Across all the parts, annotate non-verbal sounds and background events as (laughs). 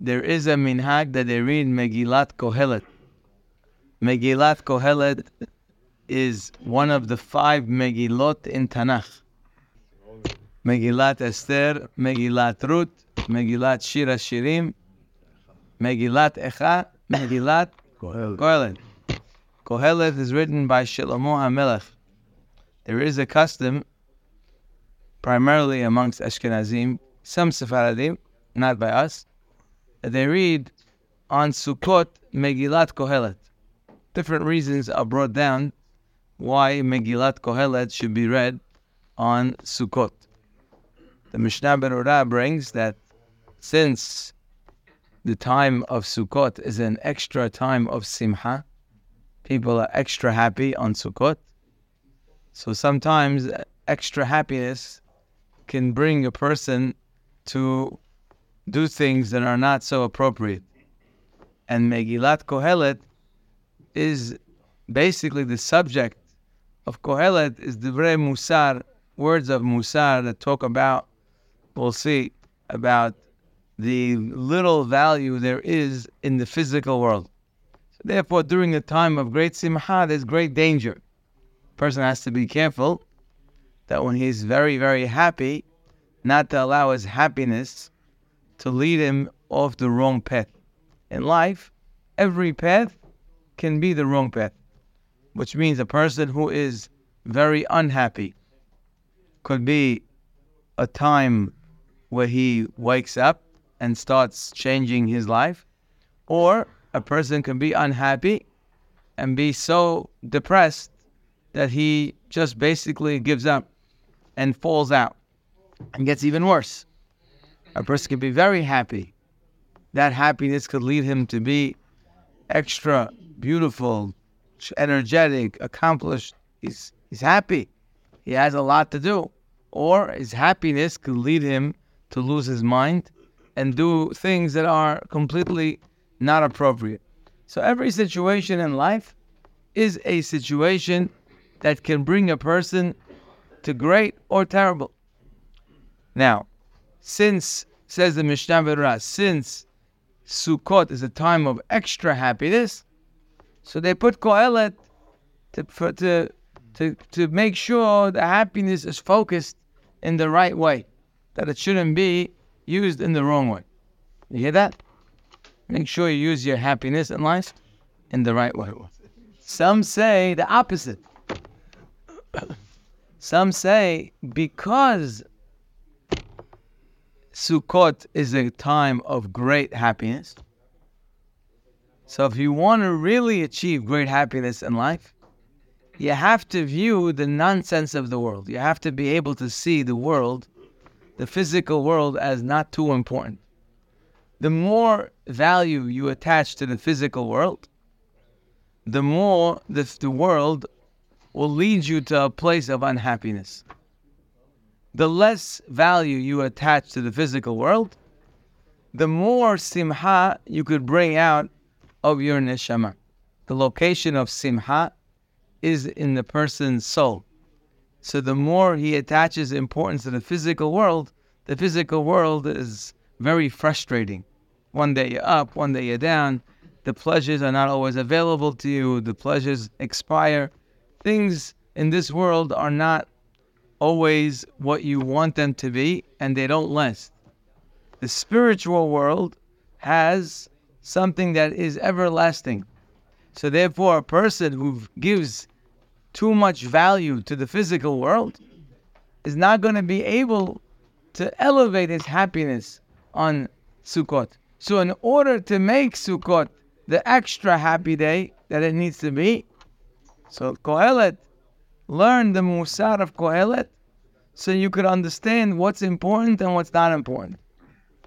there is a minhag that they read Megillat Kohelet. Megillat Kohelet is one of the five Megillot in Tanakh. Megillat Esther, Megillat Ruth, Megillat Shir Shirim, Megillat Echa, Megillat Kohelet. Kohelet is written by Shlomo HaMelech. There is a custom, primarily amongst Ashkenazim, some Sephardim, not by us, they read on Sukkot Megillat Kohelet. Different reasons are brought down why Megillat Kohelet should be read on Sukkot. The Mishnah Berurah brings that since the time of Sukkot is an extra time of Simcha, people are extra happy on Sukkot. So sometimes extra happiness can bring a person to do things that are not so appropriate. And Megillat Kohelet is basically the subject of Kohelet is Divrei Musar, words of Musar that talk about, we'll see, about the little value there is in the physical world. So therefore, during the time of great simcha, there's great danger. person has to be careful that when he's very, very happy, not to allow his happiness to lead him off the wrong path. In life, every path can be the wrong path, which means a person who is very unhappy could be a time where he wakes up and starts changing his life, or a person can be unhappy and be so depressed that he just basically gives up and falls out and gets even worse. A person can be very happy. That happiness could lead him to be extra beautiful, energetic, accomplished. He's he's happy. He has a lot to do. Or his happiness could lead him to lose his mind and do things that are completely not appropriate. So every situation in life is a situation that can bring a person to great or terrible. Now, since, says the Mishnah Berurah, since Sukkot is a time of extra happiness, so they put Kohelet to, for, to, to, to make sure the happiness is focused in the right way, that it shouldn't be used in the wrong way. You hear that? Make sure you use your happiness in life in the right way. Some say the opposite. (coughs) Some say because Sukkot is a time of great happiness. So if you want to really achieve great happiness in life, you have to view the nonsense of the world. You have to be able to see the world, the physical world, as not too important. The more value you attach to the physical world, the more the, the world will lead you to a place of unhappiness. The less value you attach to the physical world, the more simha you could bring out of your neshama. The location of simha is in the person's soul. So the more he attaches importance to the physical world, the physical world is very frustrating. One day you're up, one day you're down. The pleasures are not always available to you. The pleasures expire things in this world are not always what you want them to be and they don't last. The spiritual world has something that is everlasting. So, therefore, a person who gives too much value to the physical world is not going to be able to elevate his happiness on Sukkot. So, in order to make Sukkot the extra happy day that it needs to be, so Kohelet, learn the Musar of Kohelet so you could understand what's important and what's not important.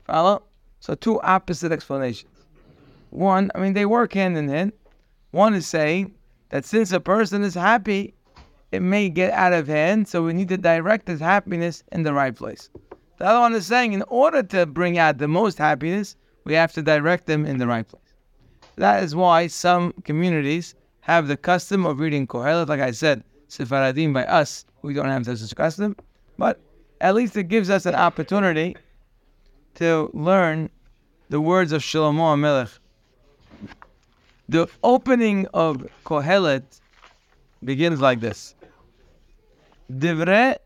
Follow? So two opposite explanations. One, I mean, they work hand in hand. One is saying that since a person is happy, it may get out of hand, so we need to direct his happiness in the right place. The other one is saying in order to bring out the most happiness, we have to direct them in the right place. That is why some communities have the custom of reading Kohelet. Like I said, Sephardim by us, we don't have such a custom, but at least it gives us an opportunity to learn the words of Shlomo HaMelech. The opening of Kohelet begins like this. Divre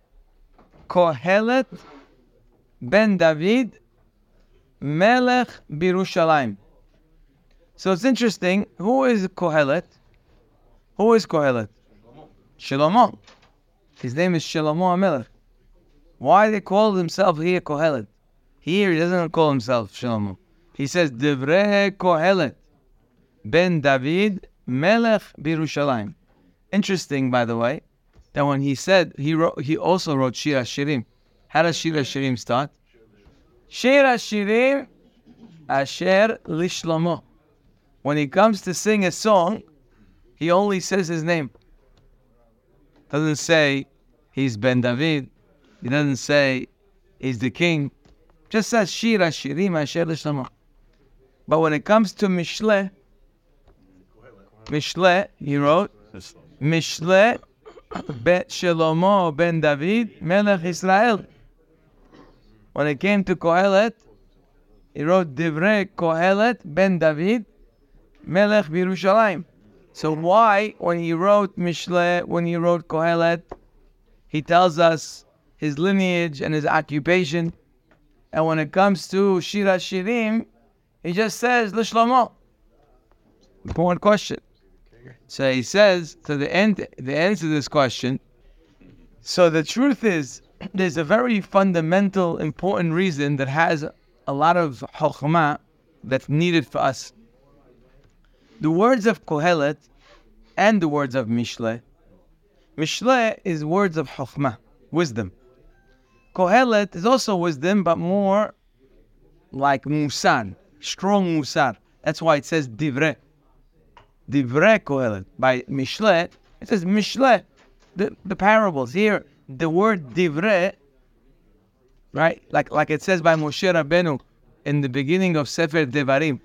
Kohelet ben David Melech Birushalayim. So it's interesting. Who is Kohelet? Who is Kohelet? Shlomo. His name is Shlomo HaMelech. Why they call himself here Kohelet? Here he doesn't call himself Shlomo. He says Divrei Kohelet ben David Melech Birushalayim. Interesting, by the way, that when he said he wrote, he also wrote Shir Shirim. How does Shir Shirim start? Shir Shirim Asher Lishlomo. When he comes to sing a song, he only says his name. Doesn't say he's Ben David. He doesn't say he's the king. Just says Shir Shirim Asher Lishlomo. But when it comes to Mishle, Mishle, he wrote, Mishle Bet Shlomo ben David Melech Israel. When it came to Kohelet, he wrote Divrei Kohelet ben David Melech Birushalayim. So why, when he wrote Mishle, when he wrote Kohelet, he tells us his lineage and his occupation, and when it comes to Shira Shirim, he just says Lishlomo. Important question. So he says to the end, the answer to this question. So the truth is, there's a very fundamental, important reason that has a lot of chokhmah that's needed for us. The words of Kohelet and the words of Mishle. Mishle is words of chokhmah, wisdom. Kohelet is also wisdom, but more like musar, strong musar. That's why it says divrei. Divrei Kohelet. By Mishle, it says Mishle, the, the parables. Here, the word Divrei, right? Like like it says by Moshe Rabbeinu in the beginning of Sefer Devarim.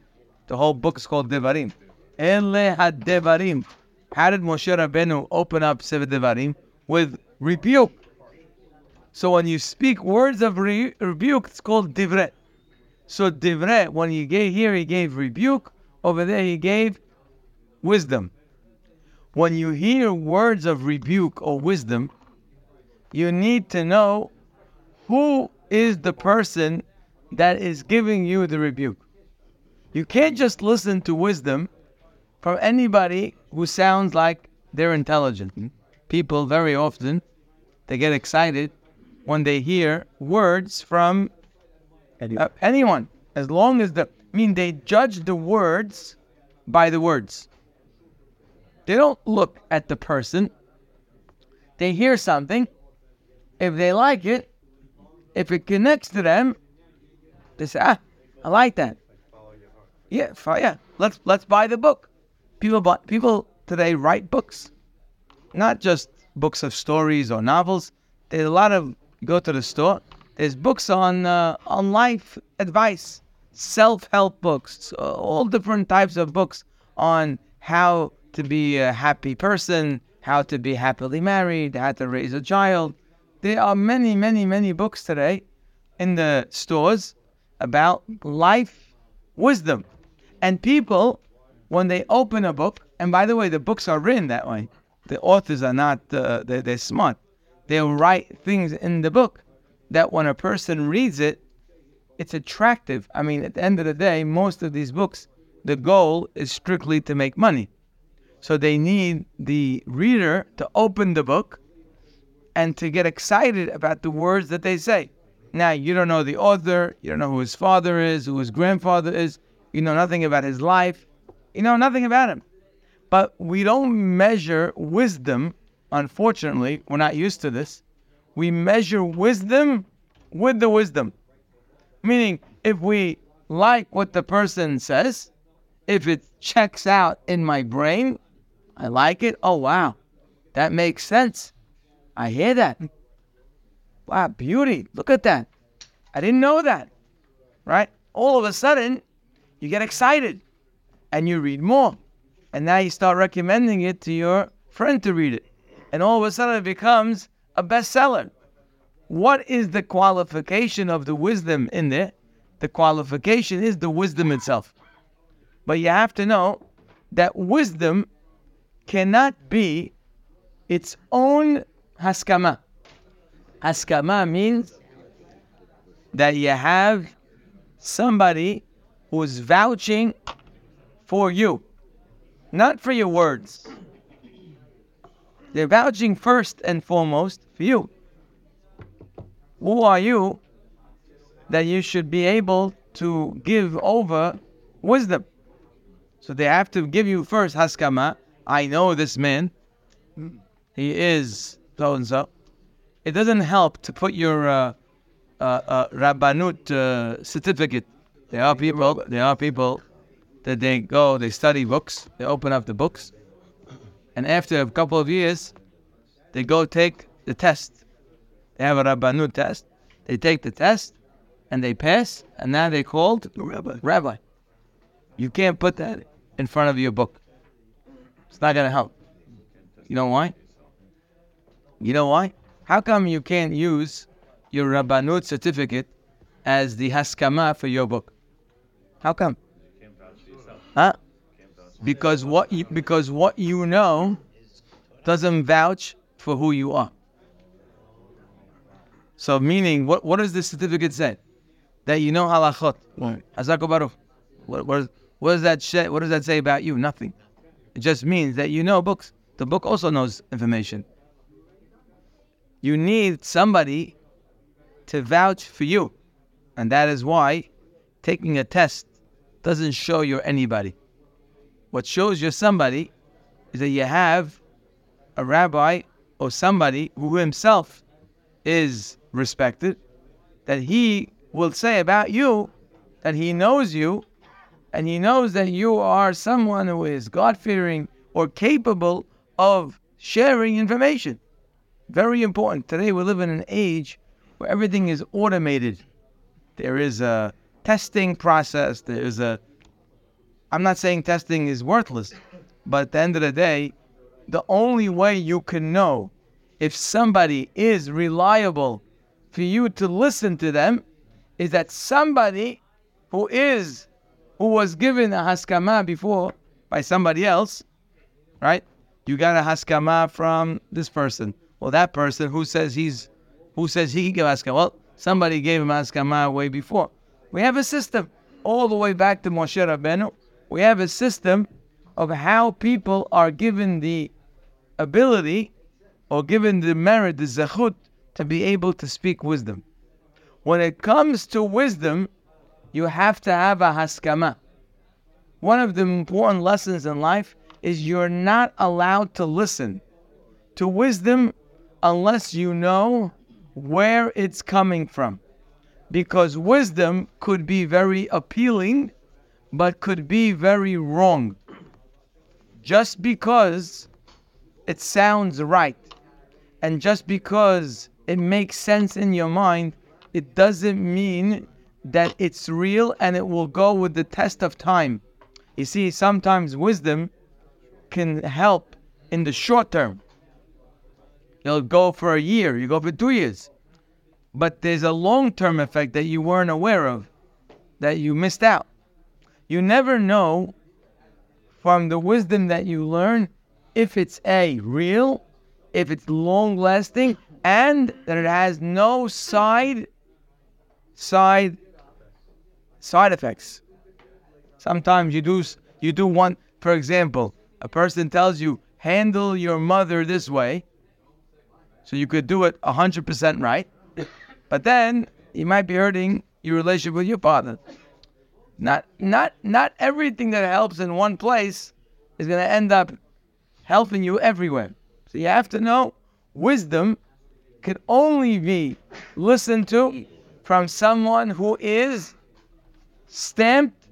The whole book is called Devarim. Ele Devarim. How did Moshe Rabbeinu open up Sefer Devarim? With rebuke. So when you speak words of re- rebuke, it's called Divrei. So Divrei, when he gave here, he gave rebuke. Over there, he gave wisdom. When you hear words of rebuke or wisdom, you need to know who is the person that is giving you the rebuke. You can't just listen to wisdom from anybody who sounds like they're intelligent. People very often they get excited when they hear words from uh, anyone, as long as the I mean they judge the words by the words. They don't look at the person. They hear something. If they like it, if it connects to them, they say, "Ah, I like that." Yeah, yeah. Let's let's buy the book. People buy, people today write books, not just books of stories or novels. There's a lot of go to the store. There's books on uh, on life advice, self help books, all different types of books on how to be a happy person, how to be happily married, how to raise a child. There are many, many, many books today in the stores about life wisdom. And people, when they open a book, and by the way, the books are written that way. The authors are not, uh, they're, they're smart. They'll write things in the book that when a person reads it, it's attractive. I mean, at the end of the day, most of these books, the goal is strictly to make money. So they need the reader to open the book and to get excited about the words that they say. Now, you don't know the author, you don't know who his father is, who his grandfather is, you know nothing about his life, you know nothing about him. But we don't measure wisdom, unfortunately, we're not used to this. We measure wisdom with the wisdom. Meaning, if we like what the person says, if it checks out in my brain, I like it. Oh, wow. That makes sense. I hear that. Wow, beauty. Look at that. I didn't know that. Right? All of a sudden, you get excited and you read more. And now you start recommending it to your friend to read it. And all of a sudden, it becomes a bestseller. What is the qualification of the wisdom in there? The qualification is the wisdom itself. But you have to know that wisdom cannot be its own haskama. Haskama means that you have somebody who's vouching for you, not for your words. They're vouching first and foremost for you. Who are you that you should be able to give over wisdom? So they have to give you first haskama. I know this man. He is so and so. It doesn't help to put your uh, uh, uh, rabbanut uh, certificate. There are people. There are people that they go, they study books, they open up the books, and after a couple of years, they go take the test. They have a rabbanut test. They take the test, and they pass, and now they're called Rabbi. rabbi. You can't put that in front of your book. It's not going to help. You know why? You know why? How come you can't use your Rabbanut certificate as the Haskama for your book? How come? Huh? Because what you, because what you know doesn't vouch for who you are. So meaning, what, what does the certificate say? That you know halachot. Right. Baruch. What, what, what does that say? What does that say about you? Nothing. It just means that you know books. The book also knows information. You need somebody to vouch for you, and that is why taking a test doesn't show you're anybody. What shows you're somebody is that you have a rabbi or somebody who himself is respected, that he will say about you that he knows you and he knows that you are someone who is God fearing or capable of sharing information. Very important. Today we live in an age where everything is automated. There is a testing process, there is a I'm not saying testing is worthless, but at the end of the day, the only way you can know if somebody is reliable for you to listen to them is that somebody who is who was given a haskama before by somebody else, right? You got a haskama from this person. Well, that person who says he's who says he can give haskama. Well, somebody gave him haskama way before. We have a system all the way back to Moshe Rabbeinu. We have a system of how people are given the ability or given the merit, the zechut, to be able to speak wisdom. When it comes to wisdom, you have to have a haskama. One of the important lessons in life is you're not allowed to listen to wisdom unless you know where it's coming from. Because wisdom could be very appealing, but could be very wrong. Just because it sounds right, and just because it makes sense in your mind, it doesn't mean that it's real and it will go with the test of time. You see, sometimes wisdom can help in the short term. You'll go for a year, you go for two years. But there's a long term effect that you weren't aware of, that you missed out. You never know from the wisdom that you learn if it's A, real, if it's long lasting, and that it has no side side side effects. Sometimes you do you do one, for example, a person tells you handle your mother this way, so you could do it hundred percent right, but then you might be hurting your relationship with your partner. Not not not everything that helps in one place is going to end up helping you everywhere. So you have to know wisdom can only be listened to from someone who is stamped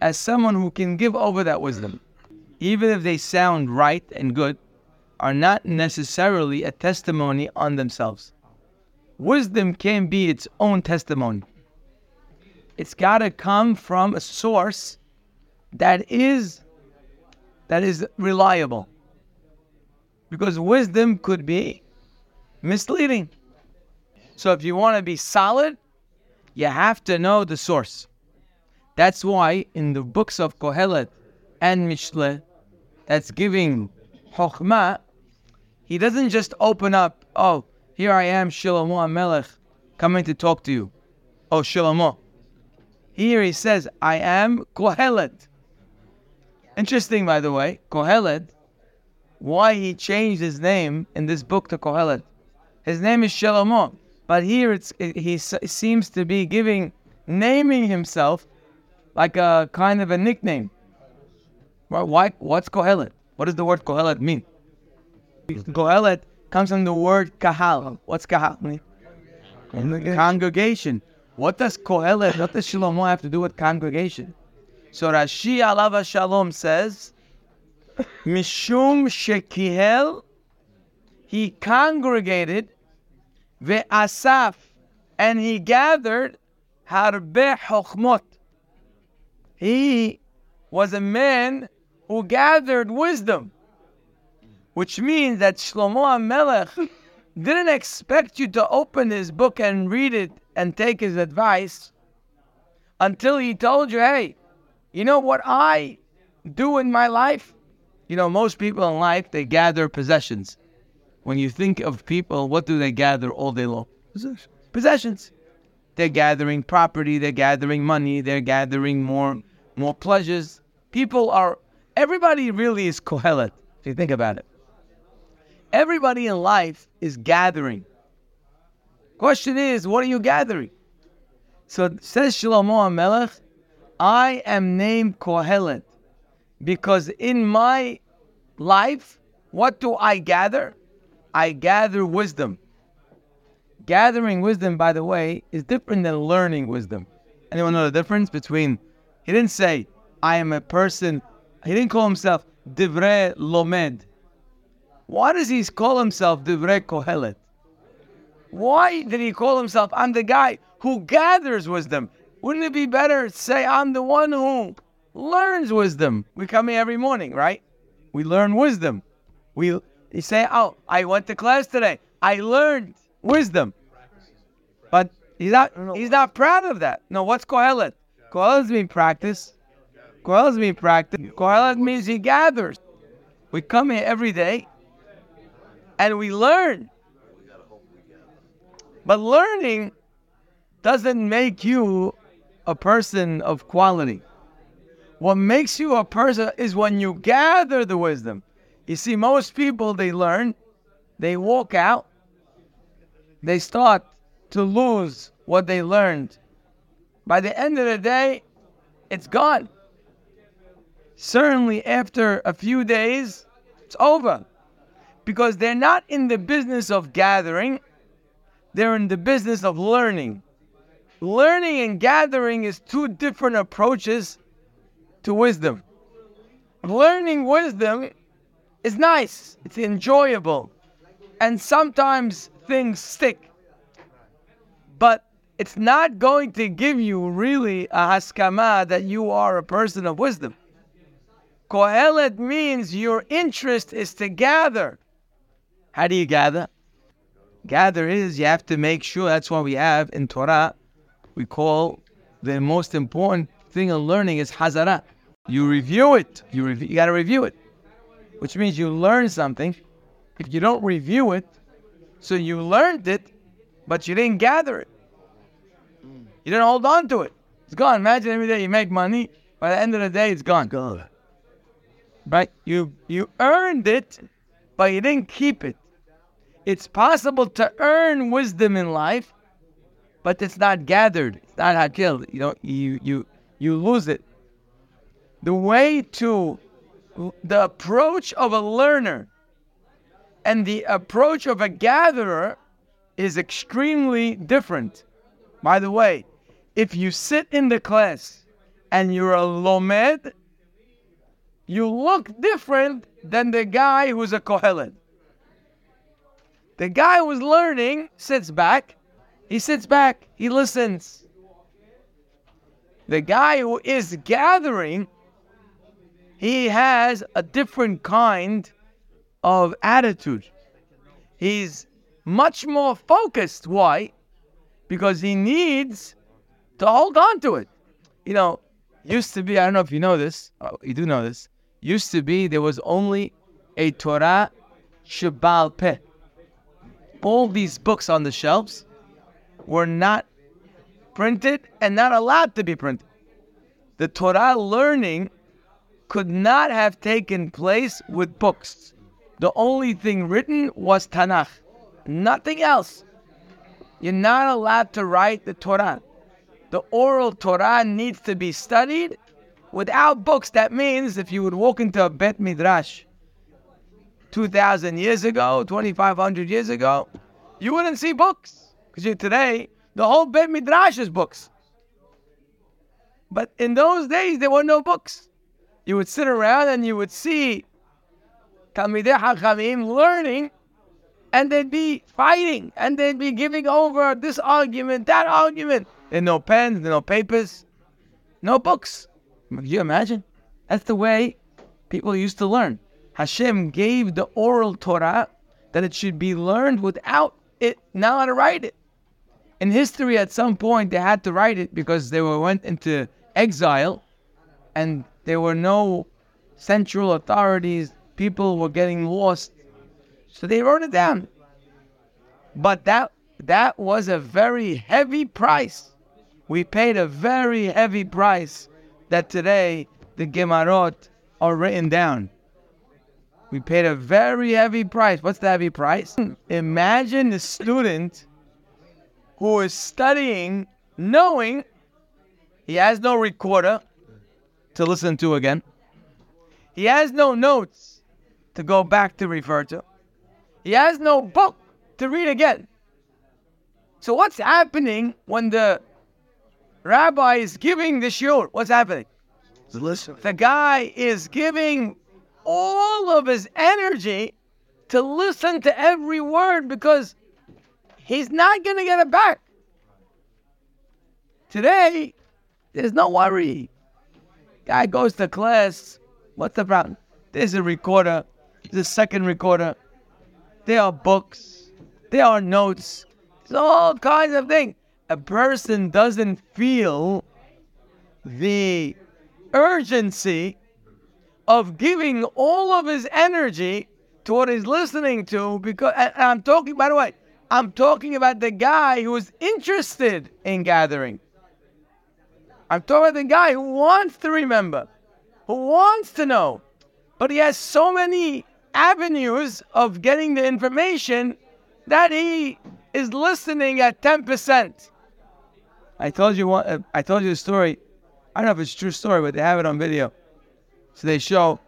as someone who can give over that wisdom. Even if they sound right and good, are not necessarily a testimony on themselves. Wisdom can be its own testimony. It's got to come from a source that is that is reliable. Because wisdom could be misleading. So if you want to be solid, You have to know the source. That's why in the books of Kohelet and Mishle, that's giving Chokhmah, he doesn't just open up, oh, here I am, Shlomo Melech, coming to talk to you. Oh, Shlomo. Here he says, I am Kohelet. Interesting, by the way, Kohelet, why he changed his name in this book to Kohelet. His name is Shlomo, but here it's it, he seems to be giving, naming himself like a kind of a nickname. Why? What's Kohelet? What does the word Kohelet mean? Kohelet comes from the word kahal. What's kahal mean? Congregation. What does Kohelet, what does Shlomo have to do with congregation? So Rashi Alav HaShalom says, Mishum Shekihel, he congregated, Ve'asaf, and he gathered Harbe Chochmot. He was a man who gathered wisdom, which means that Shlomo HaMelech (laughs) didn't expect you to open his book and read it and take his advice until he told you, hey, you know what I do in my life? You know, most people in life, they gather possessions. When you think of people, what do they gather all day long? Possessions. Possessions. They're gathering property, they're gathering money, they're gathering more more pleasures. People are everybody really is kohelet, if you think about it. Everybody in life is gathering. Question is, what are you gathering? So says Shlomo Melech, I am named Kohelet because in my life, what do I gather? I gather wisdom. Gathering wisdom, by the way, is different than learning wisdom. Anyone know the difference between? He didn't say, I am a person. He didn't call himself Divrei Lomed. Why does he call himself Divrei Kohelet? Why did he call himself, I'm the guy who gathers wisdom? Wouldn't it be better to say, I'm the one who learns wisdom? We come here every morning, right? We learn wisdom. We you say, Oh, I went to class today. I learned wisdom. But he's not he's not proud of that. No, what's Kohelet? Kohelet means practice. Kohelet means practice. Kohelet means he gathers. We come here every day and we learn. But learning doesn't make you a person of quality. What makes you a person is when you gather the wisdom. You see, most people, they learn, they walk out, they start to lose what they learned. By the end of the day, it's gone. Certainly, after a few days, it's over. Because they're not in the business of gathering, they're in the business of learning. Learning and gathering is two different approaches to wisdom. Learning wisdom is nice, it's enjoyable, and sometimes things stick. But it's not going to give you really a haskama that you are a person of wisdom. Kohelet means your interest is to gather. How do you gather? Gather is you have to make sure that's why we have in Torah, we call the most important thing in learning is hazara. You review it. You, rev- you got to review it, which means you learn something. If you don't review it, so you learned it, but you didn't gather it. You didn't hold on to it. It's gone. Imagine every day you make money. By the end of the day, it's gone. Gone. Right? You you earned it, but you didn't keep it. It's possible to earn wisdom in life, but it's not gathered. It's not hakil. You know, you you you lose it. The way to the approach of a learner and the approach of a gatherer is extremely different. By the way, if you sit in the class and you're a lomed, you look different than the guy who's a kohelet. The guy who's learning sits back. He sits back. He listens. The guy who is gathering, he has a different kind of attitude. He's much more focused. Why? Because he needs to hold on to it. You know, used to be, I don't know if you know this, oh, you do know this, used to be there was only a Torah Sheb'al Peh. All these books on the shelves were not printed and not allowed to be printed. The Torah learning could not have taken place with books. The only thing written was Tanakh, nothing else. You're not allowed to write the Torah. The oral Torah needs to be studied without books. That means if you would walk into a Bet Midrash 2,000 years ago, 2,500 years ago, you wouldn't see books. Because today, the whole Bet Midrash is books. But in those days, there were no books. You would sit around and you would see Talmidei Hachamim learning, and they'd be fighting, and they'd be giving over this argument, that argument. There no pens, there no papers, no books. Can you imagine? That's the way people used to learn. Hashem gave the oral Torah that it should be learned without it now how to write it. In history, at some point, they had to write it because they were went into exile, and there were no central authorities. People were getting lost, so they wrote it down. But that that was a very heavy price. We paid a very heavy price that today the Gemarot are written down. We paid a very heavy price. What's the heavy price? Imagine the student who is studying knowing he has no recorder to listen to again. He has no notes to go back to refer to. He has no book to read again. So what's happening when the rabbi is giving the shiur? What's happening? Listen. The guy is giving all of his energy to listen to every word because he's not going to get it back. Today, there's no worry. Guy goes to class. What's the problem? There's a recorder. There's a second recorder. There are books. There are notes. There's all kinds of things. A person doesn't feel the urgency of giving all of his energy to what he's listening to because I'm talking by the way, I'm talking about the guy who is interested in gathering. I'm talking about the guy who wants to remember, who wants to know, but he has so many avenues of getting the information that he is listening at 10%. I told you one, uh, I told you the story. I don't know if it's a true story, but they have it on video. So they show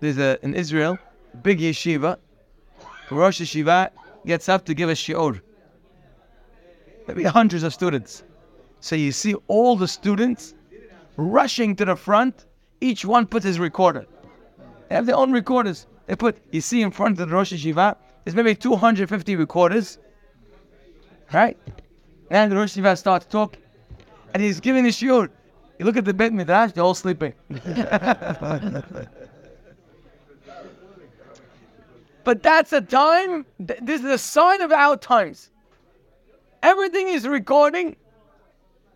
there's a in Israel, big yeshiva. The Rosh Yeshiva gets up to give a shiur. Maybe hundreds of students. So you see all the students rushing to the front. Each one puts his recorder. They have their own recorders. They put, you see in front of the Rosh Yeshiva, there's maybe 250 recorders. Right? And the Rosh Yeshiva starts talking. And he's giving the shiur. You look at the Bet Midrash, they're all sleeping. (laughs) but that's a time, this is a sign of our times. Everything is recording,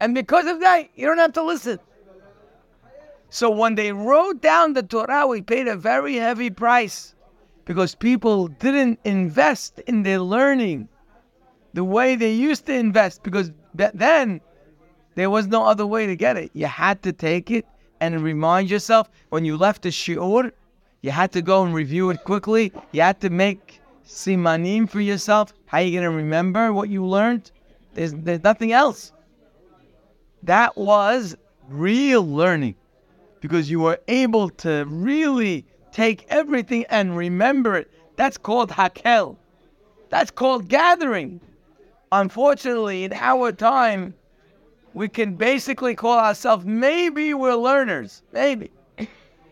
and because of that, you don't have to listen. So when they wrote down the Torah, we paid a very heavy price because people didn't invest in their learning the way they used to invest because then there was no other way to get it. You had to take it and remind yourself when you left the shiur, you had to go and review it quickly. You had to make simanim for yourself. How are you going to remember what you learned? There's, there's nothing else. That was real learning because you were able to really take everything and remember it. That's called hakel. That's called gathering. Unfortunately, in our time, we can basically call ourselves maybe we're learners, maybe.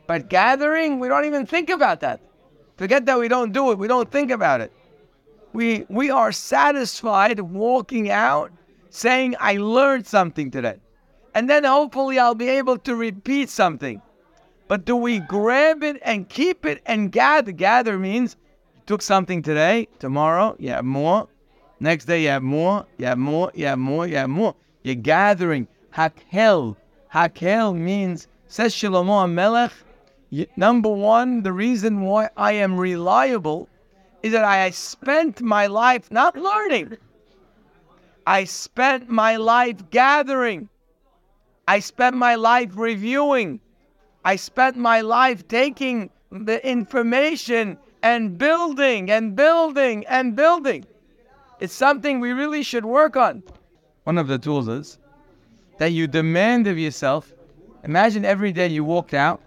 But gathering, we don't even think about that. Forget that we don't do it, we don't think about it. We, we are satisfied walking out saying, I learned something today and then hopefully I'll be able to repeat something. But do we grab it and keep it and gather? Gather means you took something today, tomorrow you have more, next day you have more, you have more, you have more, you have more. You're gathering. Hakel. Hakel means, says Shlomo Melech, number one, the reason why I am reliable is that I spent my life not learning. I spent my life gathering. I spent my life reviewing. I spent my life taking the information and building and building and building. It's something we really should work on. One of the tools is that you demand of yourself. Imagine every day you walked out,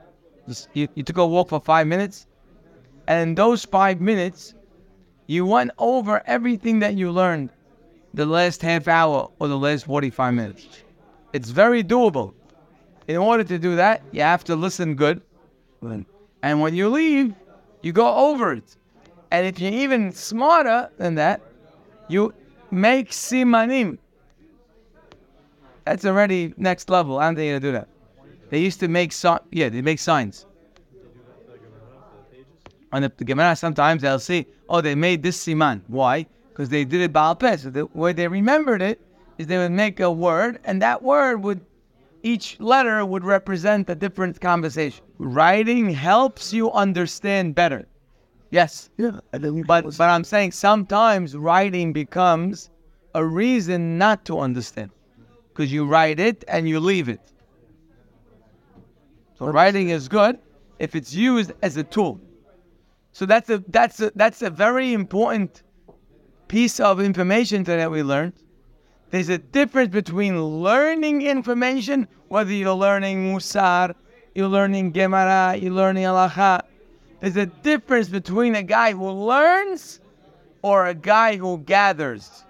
you, you took a walk for five minutes, and in those five minutes, you went over everything that you learned the last half hour or the last 45 minutes. It's very doable. In order to do that, you have to listen good. And when you leave, you go over it. And if you're even smarter than that, you make simanim. That's already next level. I don't think you do that. They used to make so- yeah, they make signs. On the, the Gemara, sometimes they'll say, "Oh, they made this siman." Why? Because they did it Baal Peh. So the way they remembered it is they would make a word, and that word would, each letter would represent a different conversation. Writing helps you understand better. Yes. Yeah. And then we But but I'm saying sometimes writing becomes a reason not to understand, because you write it and you leave it. So writing is good if it's used as a tool. So that's a that's a that's a very important piece of information that we learned. There's a difference between learning information, whether you're learning Musar, you're learning Gemara, you're learning Halacha. There's a difference between a guy who learns or a guy who gathers.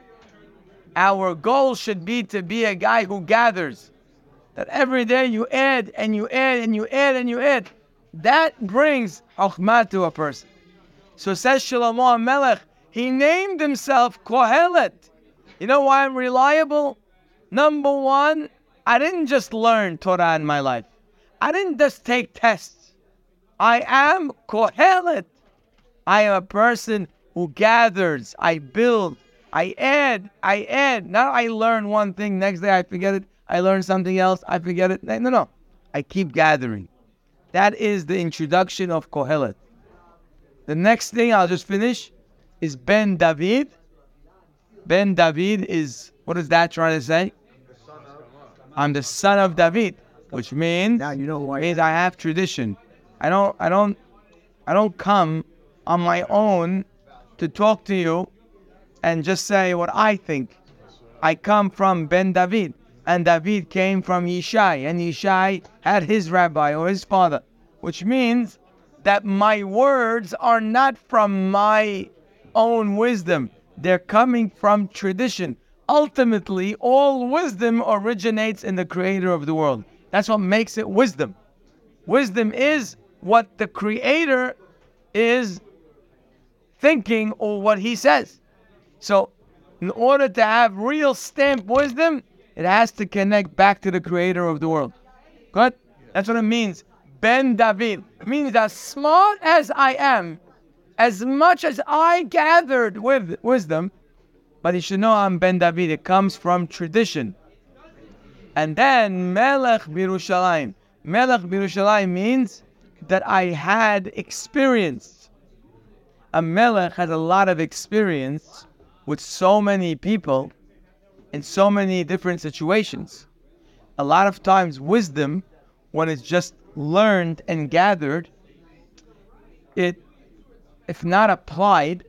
Our goal should be to be a guy who gathers. That every day you add and you add and you add and you add. That brings Chokhmah to a person. So says Shlomo Melech, he named himself Kohelet. You know why I'm reliable? Number one, I didn't just learn Torah in my life. I didn't just take tests. I am Kohelet. I am a person who gathers, I build, I add, I add. Not I learn one thing, next day I forget it. I learn something else, I forget it. No, no. I keep gathering. That is the introduction of Kohelet. The next thing I'll just finish is Ben David. Ben David is, what is that trying to say? I'm the son of David, which means now you know why. means I have tradition. I don't I don't I don't come on my own to talk to you and just say what I think. I come from Ben David, and David came from Yishai, and Yishai had his rabbi or his father, which means that my words are not from my own wisdom. They're coming from tradition. Ultimately, all wisdom originates in the creator of the world. That's what makes it wisdom. Wisdom is what the creator is thinking or what he says. So, in order to have real stamp wisdom, it has to connect back to the creator of the world. Good? That's what it means. Ben David means as smart as I am, as much as I gathered with wisdom, but you should know I'm Ben David. It comes from tradition. And then Melech Birushalayim. Melech Birushalayim means that I had experience. A Melech has a lot of experience with so many people in so many different situations. A lot of times, wisdom, when it's just learned and gathered, it, if not applied,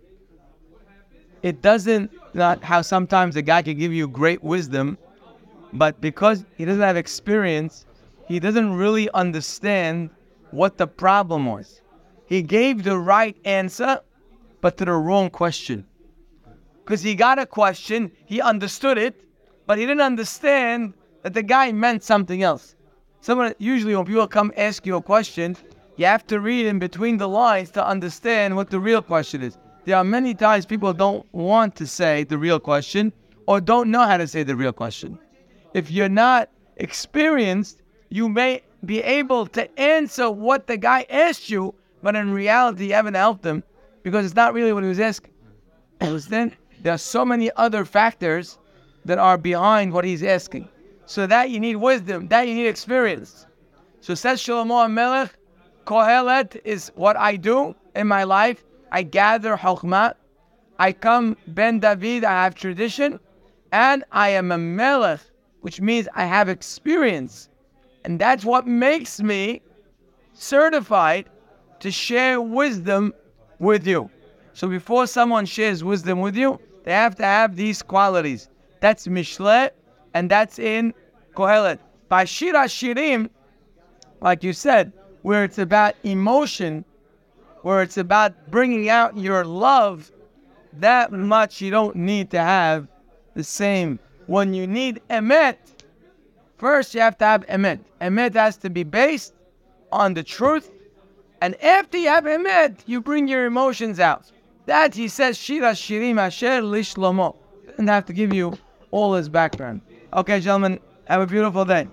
it doesn't, not how sometimes a guy can give you great wisdom, but because he doesn't have experience, he doesn't really understand what the problem was. He gave the right answer, but to the wrong question. Because he got a question, he understood it, but he didn't understand that the guy meant something else. Someone usually when people come ask you a question, you have to read in between the lines to understand what the real question is. There are many times people don't want to say the real question or don't know how to say the real question. If you're not experienced, you may be able to answer what the guy asked you, but in reality, you haven't helped him because it's not really what he was asking. Understand? There are so many other factors that are behind what he's asking. So that you need wisdom, that you need experience. So says Shlomo Melech, Kohelet is what I do in my life. I gather Chokhmah. I come Ben David, I have tradition. And I am a Melech, which means I have experience. And that's what makes me certified to share wisdom with you. So before someone shares wisdom with you, they have to have these qualities. That's Mishle, and that's in Kohelet. By Shir HaShirim, like you said, where it's about emotion, where it's about bringing out your love, that much you don't need to have the same. When you need emet, first you have to have emet. Emet has to be based on the truth, and after you have emet, you bring your emotions out. That he says, Shir HaShirim Asher Lishlomo. Doesn't have to give you all his background. Okay, gentlemen, have a beautiful day.